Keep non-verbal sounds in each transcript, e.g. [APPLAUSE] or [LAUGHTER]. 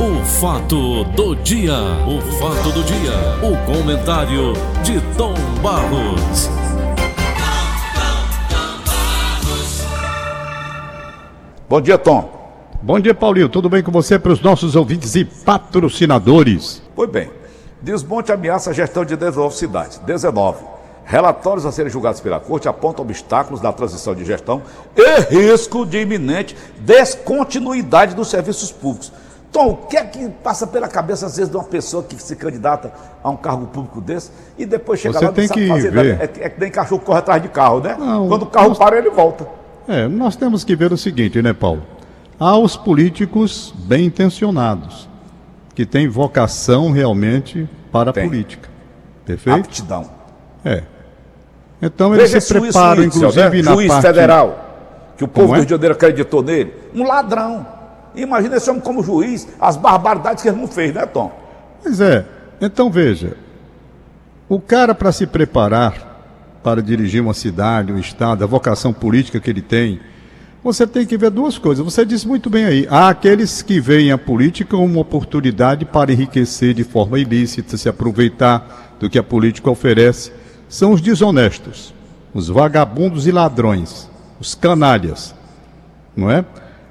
O fato do dia, o fato do dia, o comentário de Tom Barros. Bom dia, Tom. Bom dia, Paulinho. Tudo bem com você para os nossos ouvintes e patrocinadores? Pois bem. Desmonte ameaça a gestão de 19 cidades. 19. Relatórios a serem julgados pela Corte apontam obstáculos na transição de gestão e risco de iminente descontinuidade dos serviços públicos. Tom, o que é que passa pela cabeça, às vezes, de uma pessoa que se candidata a um cargo público desse e depois chega Você lá e tem que fazer ver. nada? É, é que nem cachorro corre atrás de carro, né? Não, Quando o carro nós- para, ele volta. É, nós temos que ver o seguinte, né, Paulo? Há os políticos bem intencionados, que têm vocação realmente para a Tem. política. Perfeito? Aptidão. É. Então eles Veja se preparam, inclusive, né? na Juiz parte... federal, que o povo Como do é? Rio de Janeiro acreditou nele. Um ladrão. Imagina esse homem como juiz, as barbaridades que ele não fez, né, Tom? Pois é. Então veja, o cara para se preparar para dirigir uma cidade, um estado, a vocação política que ele tem, você tem que ver duas coisas. Você disse muito bem aí. Há aqueles que veem a política como uma oportunidade para enriquecer de forma ilícita, se aproveitar do que a política oferece. São os desonestos, os vagabundos e ladrões, os canalhas não é?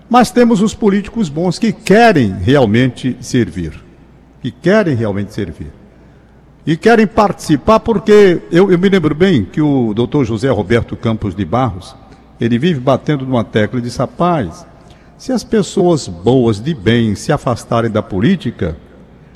Mas temos os políticos bons que querem realmente servir, que querem realmente servir. E querem participar porque eu, eu me lembro bem que o doutor José Roberto Campos de Barros, ele vive batendo numa tecla e disse, rapaz, se as pessoas boas de bem se afastarem da política,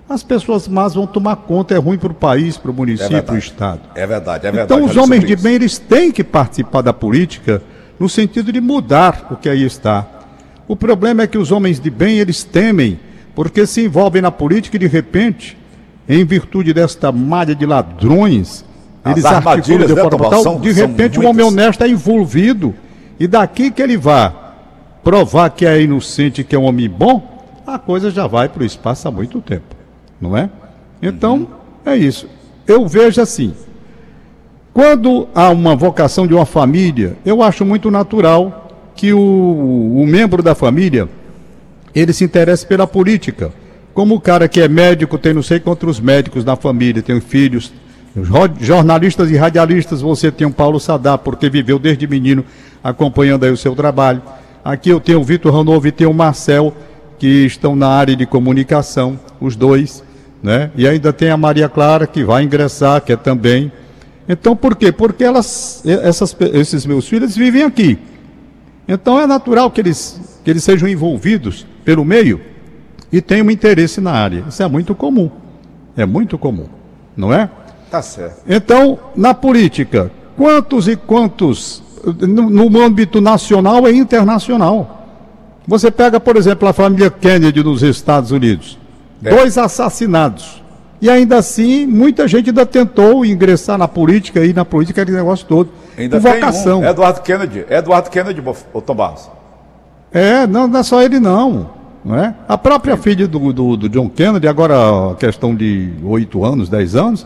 as pessoas más vão tomar conta, é ruim para o país, para o município, para o. Estado. É verdade, é verdade. Então, os homens de bem, eles têm que participar da política no sentido de mudar o que aí está. O problema é que os homens de bem, eles temem, porque se envolvem na política e, de repente, em virtude desta malha de ladrões, As eles articulam de forma tal, são- de repente o homem honesto é envolvido, e daqui que ele vá provar que é inocente, que é um homem bom, a coisa já vai para o espaço há muito tempo, não é? Então, Uhum. é isso. Eu vejo assim, quando há uma vocação de uma família, eu acho muito natural que o, o membro da família ele se interesse pela política. Como o cara que é médico, tem não sei quantos médicos na família, tem filhos, jornalistas e radialistas, você tem o Paulo Sadar, porque viveu desde menino acompanhando aí o seu trabalho. Aqui eu tenho o Vitor Ranovo e tenho o Marcel, que estão na área de comunicação, os dois, né? E ainda tem a Maria Clara, que vai ingressar, que é também. Então, por quê? Porque elas, essas, esses meus filhos vivem aqui. Então é natural que eles, que eles sejam envolvidos pelo meio e tenham interesse na área. Isso é muito comum. É muito comum, não é? Tá certo. Então, na política, quantos e quantos, no, no âmbito nacional e internacional? Você pega, por exemplo, a família Kennedy nos Estados Unidos. É. Dois assassinados. E ainda assim, muita gente ainda tentou ingressar na política e na política aquele negócio todo. Ainda tem vocação. um, Eduardo Kennedy. Eduardo Kennedy, Tom Barros. É, não, não é só ele não. não é? A própria filha do, do, do John Kennedy, agora a questão de 8 anos, 10 anos,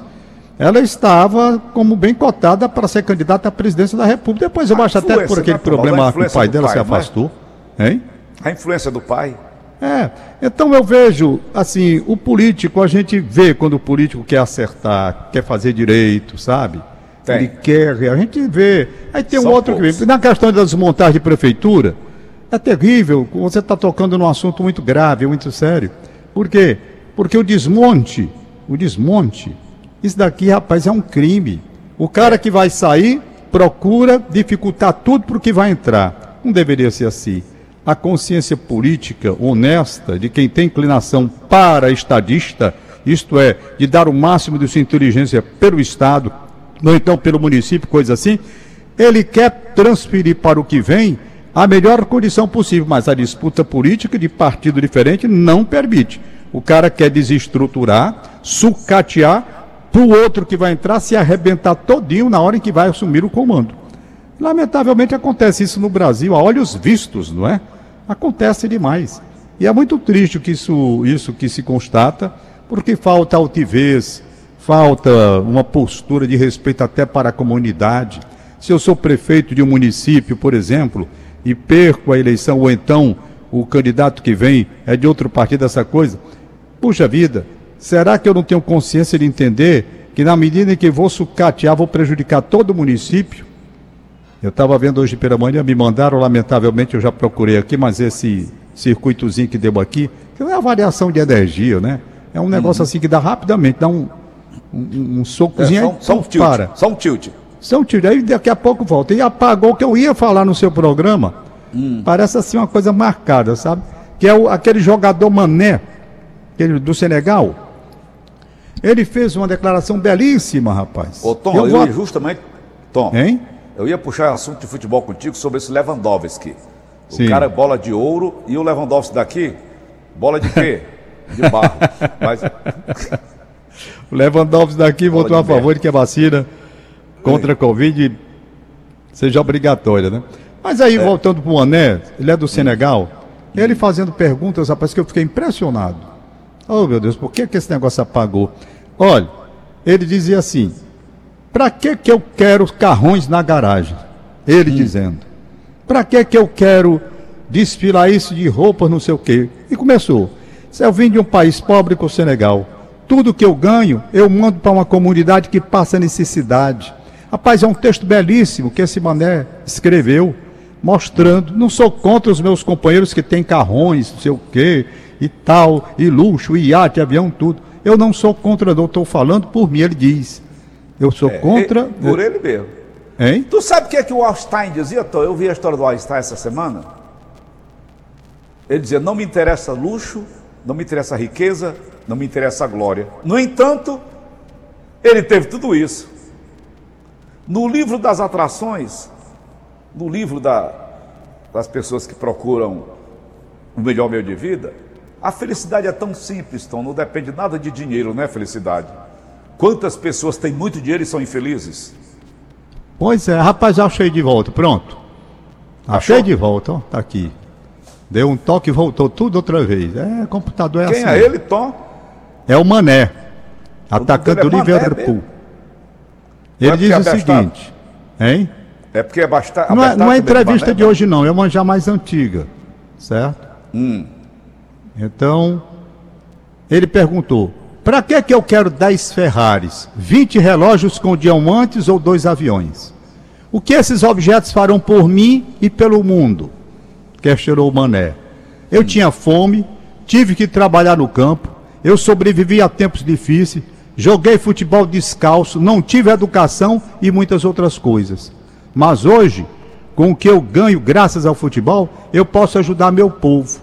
ela estava como bem cotada para ser candidata à presidência da República. Depois eu A acho até por aquele problema que o pai dela pai, se é? afastou. Hein? A influência do pai. É, então eu vejo, assim, o político, a gente vê quando o político quer acertar, quer fazer direito, sabe? Tem. Ele quer, a gente vê. Aí tem um São outro poucos. que vem. Na questão das desmontar de prefeitura, é terrível, você está tocando num assunto muito grave, muito sério. Por quê? Porque o desmonte, o desmonte, isso daqui, rapaz, é um crime. O cara que vai sair procura dificultar tudo para o que vai entrar. Não deveria ser assim. A consciência política honesta de quem tem inclinação para estadista, isto é, de dar o máximo de sua inteligência pelo Estado, ou então pelo município, coisa assim, ele quer transferir para o que vem a melhor condição possível, mas a disputa política de partido diferente não permite. O cara quer desestruturar, sucatear, para o outro que vai entrar se arrebentar todinho na hora em que vai assumir o comando. Lamentavelmente acontece isso no Brasil, a olhos vistos, não é? Acontece demais. E é muito triste que isso, isso que se constata, porque falta altivez, falta uma postura de respeito até para a comunidade. Se eu sou prefeito de um município, por exemplo, e perco a eleição, ou então o candidato que vem é de outro partido, essa coisa. Puxa vida, será que eu não tenho consciência de entender que na medida em que vou sucatear, vou prejudicar todo o município? Eu estava vendo hoje pela manhã, me mandaram, lamentavelmente, eu já procurei aqui, mas esse circuitozinho que deu aqui, que é a variação de energia, né? É um negócio assim que dá rapidamente, dá um, um, um socozinho É, só, aí, só um tilt. para. Só um tilt. São tiro, aí daqui a pouco volta. E apagou o que eu ia falar no seu programa. Parece assim uma coisa marcada, sabe? Que é o- aquele jogador Mané, aquele do Senegal. Ele fez uma declaração belíssima, rapaz. Ô, Tom, eu eu, vou... justamente. Tom, Hein? Eu ia puxar assunto de futebol contigo sobre esse Lewandowski. O Sim. cara é bola de ouro e o Lewandowski daqui, bola de quê? De barro. Mas [LAUGHS] O Lewandowski daqui Bola votou a favor de que a vacina contra a Covid seja obrigatória, né? Mas aí, voltando para o Mané, ele é do Senegal, ele fazendo perguntas, rapaz, que eu fiquei impressionado. Oh, meu Deus, por que, que esse negócio apagou? Olha, ele dizia assim: para que, que eu quero carrões na garagem? Ele dizendo: para que, que eu quero desfilar isso de roupas, não sei o quê? E começou. Se eu vim de um país pobre com o Senegal, tudo que eu ganho, eu mando para uma comunidade que passa necessidade. Rapaz, é um texto belíssimo que esse mané escreveu, mostrando. Não sou contra os meus companheiros que têm carrões, não sei o quê, e tal, e luxo, e iate, avião, tudo. Eu não sou contra, não estou falando por mim, ele diz. Eu sou contra. É, por ele mesmo. Hein? Tu sabe o que é que o Einstein dizia, Tom? Eu vi a história do Einstein essa semana. Ele dizia: não me interessa luxo, não me interessa riqueza, não me interessa glória. No entanto, ele teve tudo isso. No livro das atrações, no livro da- das pessoas que procuram o melhor meio de vida, a felicidade é tão simples, Tom, não depende nada de dinheiro, não é felicidade. Quantas pessoas têm muito dinheiro e são infelizes? Pois é, rapaz, achei de volta, pronto. Achei de volta, ó, tá aqui. Deu um toque e voltou tudo outra vez. É, computador é Quem assim. é ele, Tom? É o Mané, atacante do dele é Liverpool. Ele é diz o é seguinte, hein? É porque é bastante. Não é, não é entrevista de hoje não, é uma já mais antiga, certo? Hum. Então, ele perguntou, para que que eu quero 10 Ferraris, 20 relógios com diamantes ou dois aviões? O que esses objetos farão por mim e pelo mundo? Questionou Mané. Eu tinha fome, tive que trabalhar no campo, eu sobrevivi a tempos difíceis, joguei futebol descalço, não tive educação e muitas outras coisas. Mas hoje, com o que eu ganho graças ao futebol, eu posso ajudar meu povo.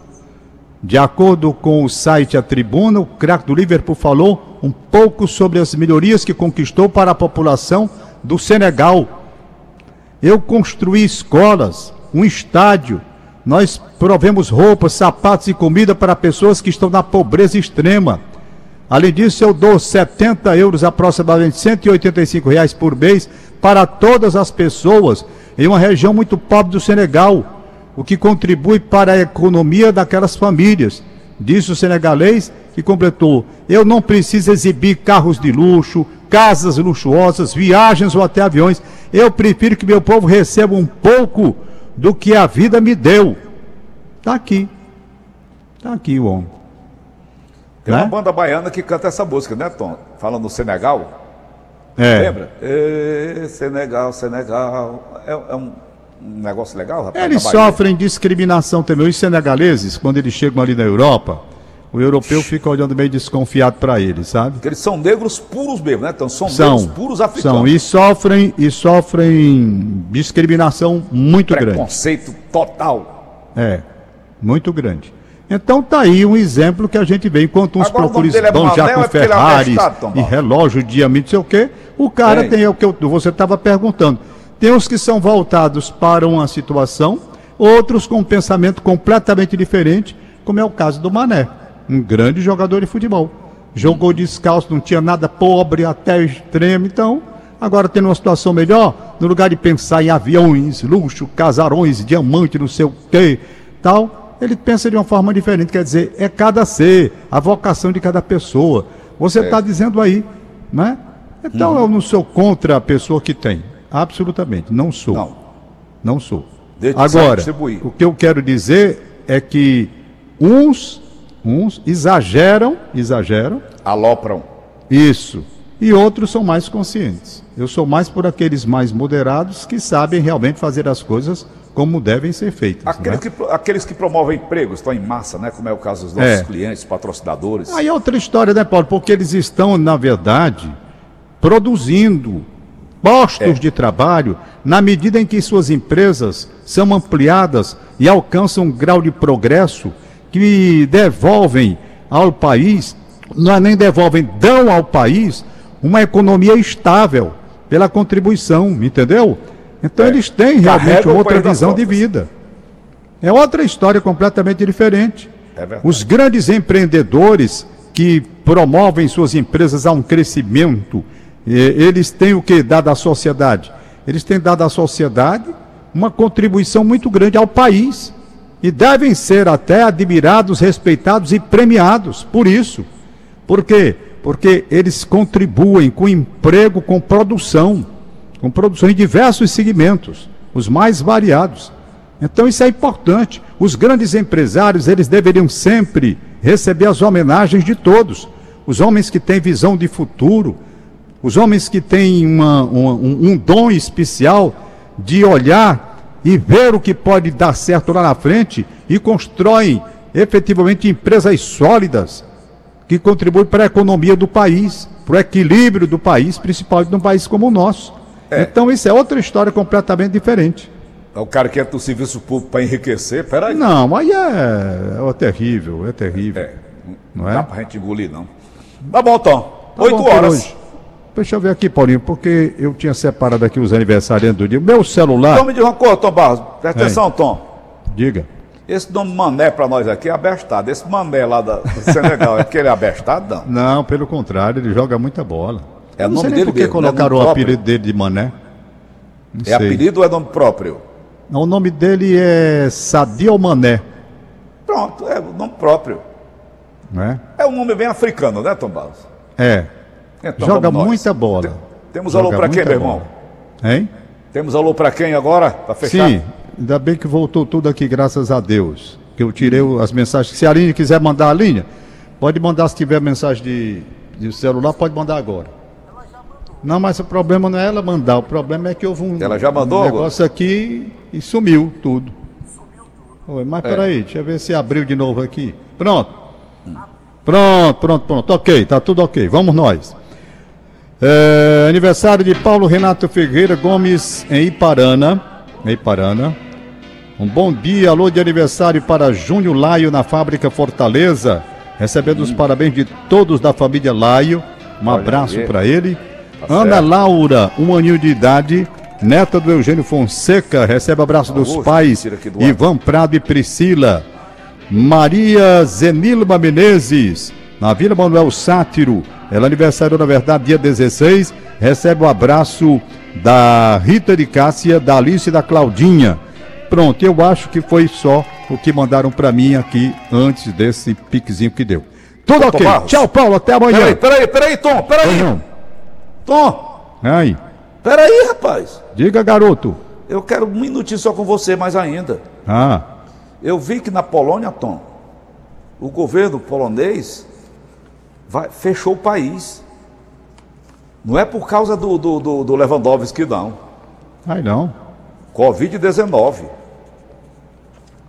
De acordo com o site A Tribuna, o craque do Liverpool falou um pouco sobre as melhorias que conquistou para a população do Senegal. Eu construí escolas, um estádio, nós provemos roupas, sapatos e comida para pessoas que estão na pobreza extrema. Além disso, eu dou 70 euros, aproximadamente 185 reais por mês, para todas as pessoas em uma região muito pobre do Senegal, o que contribui para a economia daquelas famílias. Disse o senegalês que completou: Eu não preciso exibir carros de luxo, casas luxuosas, viagens ou até aviões. Eu prefiro que meu povo receba um pouco do que a vida me deu. Está aqui. Está aqui o homem. Tem uma Né? banda baiana que canta essa música, né, Tom? Fala no Senegal. É. Lembra? Ê, Senegal, Senegal. É, é um, um negócio legal, rapaz. Eles sofrem discriminação também. Os senegaleses, quando eles chegam ali na Europa, o europeu fica olhando meio desconfiado para eles, sabe? Porque eles são negros puros mesmo, né? Então são, São, negros puros africanos. são e sofrem e sofrem discriminação muito grande. Preconceito total. É, muito grande. Então tá aí um exemplo que a gente vê, enquanto uns procuram é vão já com é é Ferraris abestado, Tom e relógio, diamante, não sei o quê, o cara Tem. tem, é o que eu- você estava perguntando. Tem uns que são voltados para uma situação, outros com um pensamento completamente diferente, como é o caso do Mané, um grande jogador de futebol. Jogou descalço, não tinha nada pobre até o extremo, então agora tendo uma situação melhor, no lugar de pensar em aviões, luxo, casarões, diamante, não sei o quê, tal, ele pensa de uma forma diferente, quer dizer, é cada ser, a vocação de cada pessoa. Você está dizendo aí, né? Então eu não sou contra a pessoa que tem, absolutamente, não sou. Não. Não sou. Agora, o que eu quero dizer é que uns, uns exageram, exageram, Alopram. isso, e outros são mais conscientes. Eu sou mais por aqueles mais moderados que sabem realmente fazer as coisas como devem ser feitas. Aqueles, né? que, aqueles que promovem empregos estão em massa, né? Como é o caso dos nossos É. clientes, patrocinadores. Aí é outra história, né, Paulo? Porque eles estão, na verdade, produzindo postos de trabalho na medida em que suas empresas são ampliadas e alcançam um grau de progresso que devolvem ao país, não é nem devolvem, dão ao país uma economia estável pela contribuição, entendeu? Então É. eles têm realmente outra visão de vida. É outra história completamente diferente. É. Os grandes empreendedores que promovem suas empresas a um crescimento, eles têm o que dado à sociedade? Eles têm dado à sociedade uma contribuição muito grande ao país e devem ser até admirados, respeitados e premiados por isso. Por quê? Porque eles contribuem com emprego, com produção, com produção em diversos segmentos, os mais variados. Então isso é importante. Os grandes empresários, eles deveriam sempre receber as homenagens de todos. Os homens que têm visão de futuro, os homens que têm uma- uma- um, um dom especial de olhar e ver o que pode dar certo lá na frente e constroem efetivamente empresas sólidas que contribuem para a economia do país, para o equilíbrio do país, principalmente num país como o nosso. É. Então isso é outra história completamente diferente. É o cara que entra no serviço público para enriquecer. Peraí. Não, aí é, é terrível, é terrível. É. Não Não é? dá pra gente engolir, não. Tá bom, Tom. Tá Oito horas. Deixa eu ver aqui, Paulinho, porque eu tinha separado aqui os aniversariantes do dia. Meu celular. Então me diga uma coisa, Tom Barros. Presta É. atenção, Tom. Diga. Esse nome Mané pra nós aqui é abestado. Esse Mané lá da, do Senegal é porque ele é abestado, não? Não, pelo contrário, ele joga muita bola. É não nome dele por que mesmo, não é colocaram nome o próprio? apelido dele de Mané. Não É sei. apelido ou é nome próprio? Não, O nome dele é Sadio Mané, Pronto, é o nome próprio. né? É um nome bem africano, né, Tom Barros? É. Então, joga muita bola. Tem- Temos Joga alô pra quem, meu irmão? bola. Hein? Temos alô pra quem agora? Pra fechar? Sim, ainda bem que voltou tudo aqui, graças a Deus. Que eu tirei as mensagens. Se a Aline quiser mandar a linha, pode mandar se tiver mensagem de, de celular, pode mandar agora. Não, mas o problema não é ela mandar, o problema é que houve um, Ela já mandou, um negócio aqui e sumiu tudo. Oi, mas peraí, deixa eu ver se abriu de novo aqui. Pronto. Pronto, pronto, pronto. Ok, tá tudo ok. Vamos nós. É, aniversário de Paulo Renato Ferreira Gomes em Iparana. Em Iparana. Um bom dia, alô de aniversário para Júnior Laio na fábrica Fortaleza. Recebendo os parabéns de todos da família Laio. Um Olha abraço para ele. Tá Ana certo. Laura, um aninho de idade. Neta do Eugênio Fonseca, recebe abraço dos pais do. Ivan Prado e Priscila. Maria Zenilma Menezes, na Vila Manuel Sátiro. Ela aniversário, na verdade, dia 16. Recebe o abraço da Rita de Cássia, da Alice e da Claudinha. Pronto, eu acho que foi só o que mandaram pra mim aqui antes desse piquezinho que deu. Tudo ok. Barros. Tchau, Paulo. Até amanhã. Peraí, peraí, peraí, Tom, peraí. não. Tom, Aí. peraí, rapaz. Diga, garoto. Eu quero um minutinho só com você mais ainda. Ah, Eu vi que na Polônia, Tom, o governo polonês vai- fechou o país. Não é por causa do, do, do, do Lewandowski, não. aí não. Covid-19.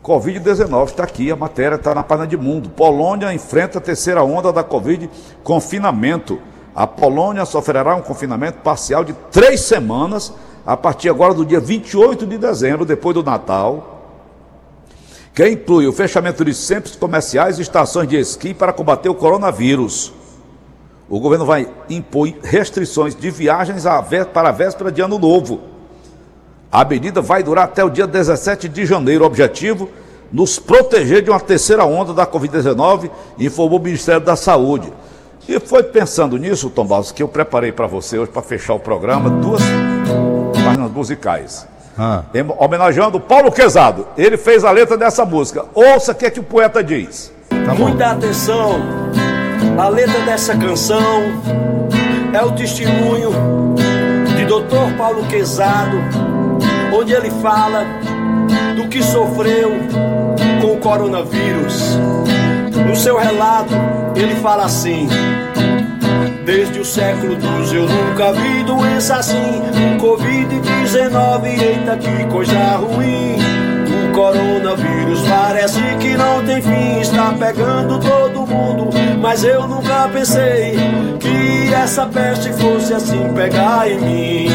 Covid-19 está aqui, a matéria está na página de mundo. Polônia enfrenta a terceira onda da Covid, confinamento. A Polônia sofrerá um confinamento parcial de três semanas, a partir agora do dia 28 de dezembro, depois do Natal, que inclui o fechamento de centros comerciais e estações de esqui para combater o coronavírus. O governo vai impor restrições de viagens para a véspera de Ano Novo. A medida vai durar até o dia 17 de janeiro. O objetivo, nos proteger de uma terceira onda da Covid-19, informou o Ministério da Saúde. E foi pensando nisso, Tom Barros, que eu preparei para você hoje, para fechar o programa, duas páginas musicais. Ah, Em- Homenageando Paulo Quezado. Ele fez a letra dessa música. Ouça o que, é que o poeta diz. tá. Muita atenção, a letra dessa canção é o testemunho de Dr. Paulo Quezado, onde ele fala do que sofreu com o coronavírus. No seu relato, ele fala assim. Desde o século XII eu nunca vi doença assim. O Covid-19, eita que coisa ruim. O coronavírus parece que não tem fim. Está pegando todo mundo, mas eu nunca pensei que essa peste fosse assim pegar em mim.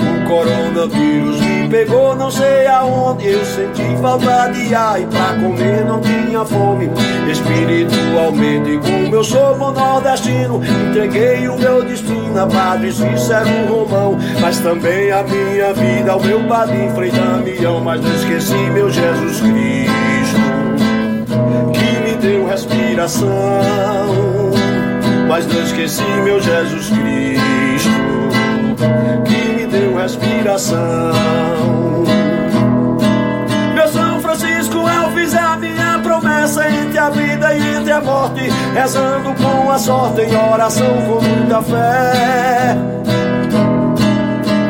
O coronavírus pegou, não sei aonde. Eu senti falta de ar e pra comer não tinha fome. Espiritualmente, como eu sou bom nordestino, entreguei o meu destino a Padre Cícero Romão. Mas também a minha vida ao meu padrinho Frei Damião. Mas não esqueci meu Jesus Cristo, que me deu respiração. Mas não esqueci meu Jesus Cristo, que me deu respiração. Promessa entre a vida e entre a morte, rezando com a sorte em oração com muita fé.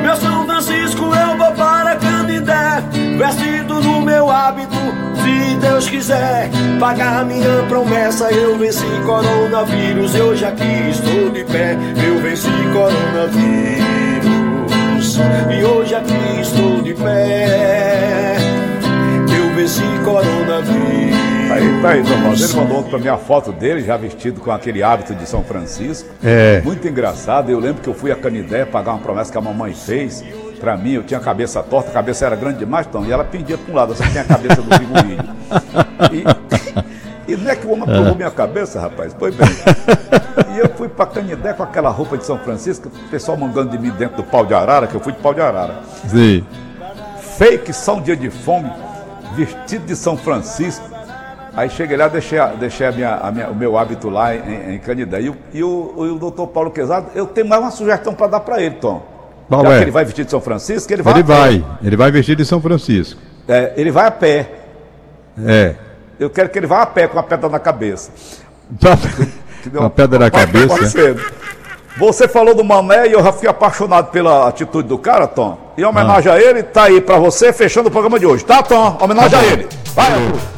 Meu São Francisco, eu vou para Candidé, vestido no meu hábito, se Deus quiser pagar minha promessa. Eu venci coronavírus, e hoje aqui estou de pé. Eu venci coronavírus, e hoje aqui estou de pé. Eu venci coronavírus. Aí, tá aí, Dom Paulo. Ele mandou pra mim a foto dele, já vestido com aquele hábito de São Francisco. É. Muito engraçado. Eu lembro que eu fui a Canidé pagar uma promessa que a mamãe fez. Pra mim, eu tinha a cabeça torta, a cabeça era grande demais, então, e ela pendia pra um lado, assim, tem a cabeça do figurino. E, e não é que o homem apurou minha cabeça, rapaz? Pois bem. E eu fui pra Canidé com aquela roupa de São Francisco, o pessoal mandando de mim dentro do pau de arara, que eu fui de pau de arara. Sim. Fake só um dia de fome, vestido de São Francisco. Aí cheguei lá, deixei, a- deixei a minha, a minha- o meu hábito lá em, em Canidé. E, o, e o, o doutor Paulo Quezado, eu tenho mais uma sugestão para dar para ele, Tom. Qual Já é? que ele vai vestido de São Francisco, ele vai Ele vai, ele vai vestido de São Francisco. É, ele vai a pé. É. Eu quero que ele vá a pé com a pedra na cabeça. Uma pedra na cabeça. Você falou do Mané e eu já fui apaixonado pela atitude do cara, Tom. Em homenagem a ele, tá aí pra você, fechando o programa de hoje. Tá, Tom? Homenagem Tá a ele. Vai, Arthur.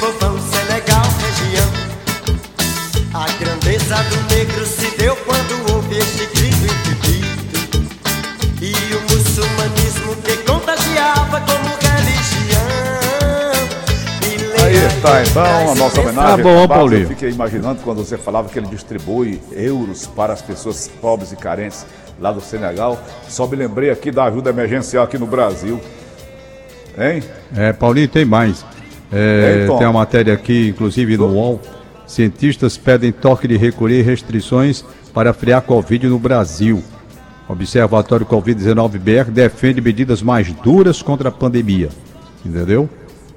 Povão, Sénégal, região. A grandeza do negro se deu quando houve este grito infinito. E o muçulmanismo que contagiava como religião. Aí está então a nossa homenagem. Tá bom, Paulinho. Eu fiquei imaginando quando você falava que ele distribui euros para as pessoas pobres e carentes lá do Senegal. Só me lembrei aqui da ajuda emergencial aqui no Brasil. Hein? É, Paulinho, tem mais. É, Tem, Tom? tem uma matéria aqui, inclusive no UOL. Cientistas pedem toque de recolher restrições para frear Covid no Brasil. Observatório Covid-19 BR defende medidas mais duras contra a pandemia. Entendeu?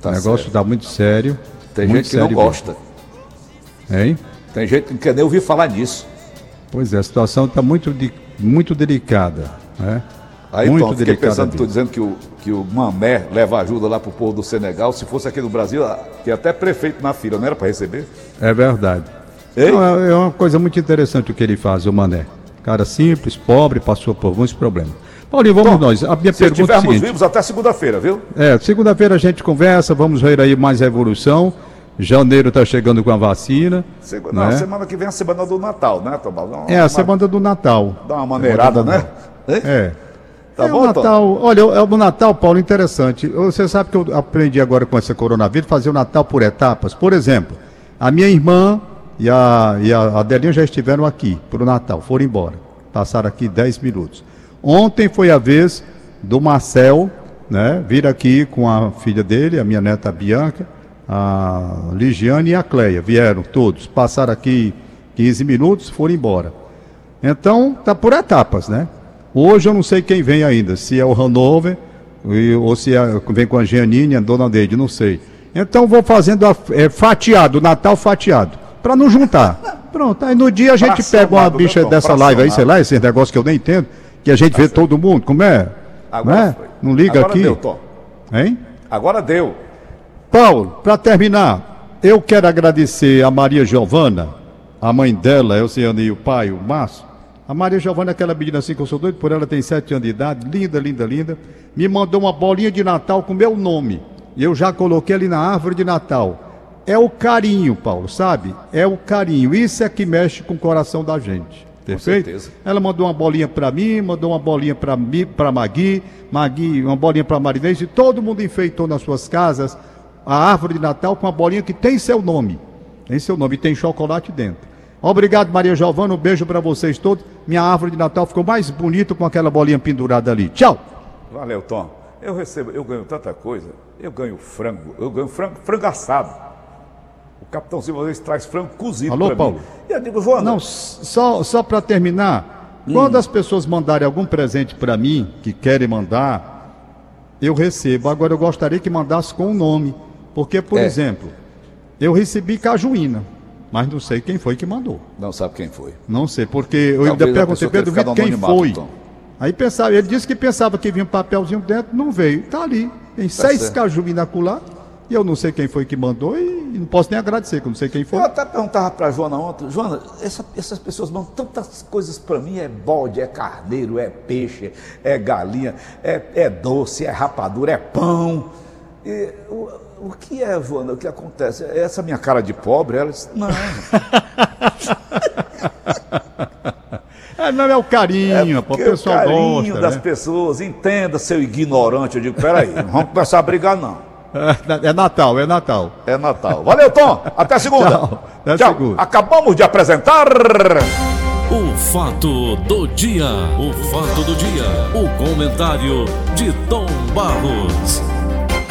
Tá o negócio está muito sério. Tem muito gente que não sério gosta. mesmo. Hein? Tem gente que não quer nem ouvir falar nisso. Pois é, a situação está muito, de- muito delicada. Né? Aí, muito Tom, fiquei pensando, estou dizendo que o, que o Mamé leva ajuda lá pro povo do Senegal. Se fosse aqui no Brasil, ah, tinha até prefeito na fila, não era para receber? É verdade. Não, é é uma coisa muito interessante o que ele faz, o Mané. Cara simples, pobre, passou por muitos problemas. Paulinho, vamos nós. A minha Se pergunta é estivermos seguinte. vivos até segunda-feira, viu? É, segunda-feira a gente conversa, vamos ver aí mais a evolução. Janeiro está chegando com a vacina. Segu- Não, né? semana que vem é a semana do Natal, né, Tomás? É a uma- semana do Natal. Dá uma maneirada, né? É. Tá é bom, o Tom? Natal. Olha, é o Natal, Paulo, interessante. Você sabe que eu aprendi agora com esse coronavírus fazer o Natal por etapas. Por exemplo, a minha irmã e a, e a Adelinha já estiveram aqui para o Natal, foram embora. Passaram aqui 10 minutos. Ontem foi a vez do Marcel, né? Vir aqui com a filha dele, a minha neta Bianca, a Ligiane e a Cleia. Vieram todos, passaram aqui 15 minutos, foram embora. Então, tá por etapas, né? Hoje eu não sei quem vem ainda, se é o Hanover ou se é- vem com a Giannini a Dona Deide, não sei. Então vou fazendo a, é, fatiado, Natal fatiado, para não juntar. Pronto, aí no dia a gente pega uma Mago, bicha dessa live aí, sei lá, esse negócio que eu nem entendo, que a gente vê todo mundo, como é? Agora né? Não liga Agora aqui. deu, Tom. Hein? Agora deu. Paulo, para terminar, eu quero agradecer a Maria Giovana, a mãe dela, Elciane e o pai, o Márcio. A Maria Giovana, é aquela menina assim que eu sou doido por ela, tem sete anos de idade, linda, linda, linda. Me mandou uma bolinha de Natal com meu nome. E eu já coloquei ali na árvore de Natal. É o carinho, Paulo, sabe? É o carinho. Isso é que mexe com o coração da gente. Perfeito? certeza. Ela mandou uma bolinha para mim, mandou uma bolinha para mim, para Magui, Magui, uma bolinha para Marinês e todo mundo enfeitou nas suas casas a árvore de Natal com uma bolinha que tem seu nome. Tem seu nome e tem chocolate dentro. Obrigado, Maria Giovana, um beijo para vocês todos. Minha árvore de Natal ficou mais bonita com aquela bolinha pendurada ali. Tchau. Valeu, Tom. Eu recebo, eu ganho tanta coisa. Eu ganho frango, eu ganho frango, frango assado. O capitão vezes traz frango cozido Alô, Paulo? mim. E eu digo, Joana, Não, só, só para terminar, quando as pessoas mandarem algum presente para mim, que querem mandar, eu recebo. Agora eu gostaria que mandasse com o nome. Porque, por É. exemplo, eu recebi cajuína, mas não sei quem foi que mandou. não sabe quem foi. Não sei, porque eu Talvez ainda perguntei para duvido ficado quem foi. então. Aí pensava, ele disse que pensava que vinha um papelzinho dentro, não veio. Tá ali. Tem seis certo. cajuína acolá, e eu não sei quem foi que mandou, e não posso nem agradecer, que eu não sei quem foi. Eu até perguntava pra Joana ontem, Joana, essa- essas pessoas mandam tantas coisas pra mim, é bode, é carneiro, é peixe, é galinha, é, é doce, é rapadura, é pão. E o, o que é, Joana, o que acontece? É Essa minha cara de pobre? Ela disse, não, É, [LAUGHS] não, é o carinho, pô, o porque pessoal o carinho gosta, das né? pessoas, entenda, seu ignorante. Eu digo, peraí, não vamos começar a brigar não. É, é Natal, é Natal. É Natal. Valeu, Tom. Até segunda. Tchau. Até Tchau. segunda. Acabamos de apresentar... O fato do dia, o fato do dia, o comentário de Tom Barros.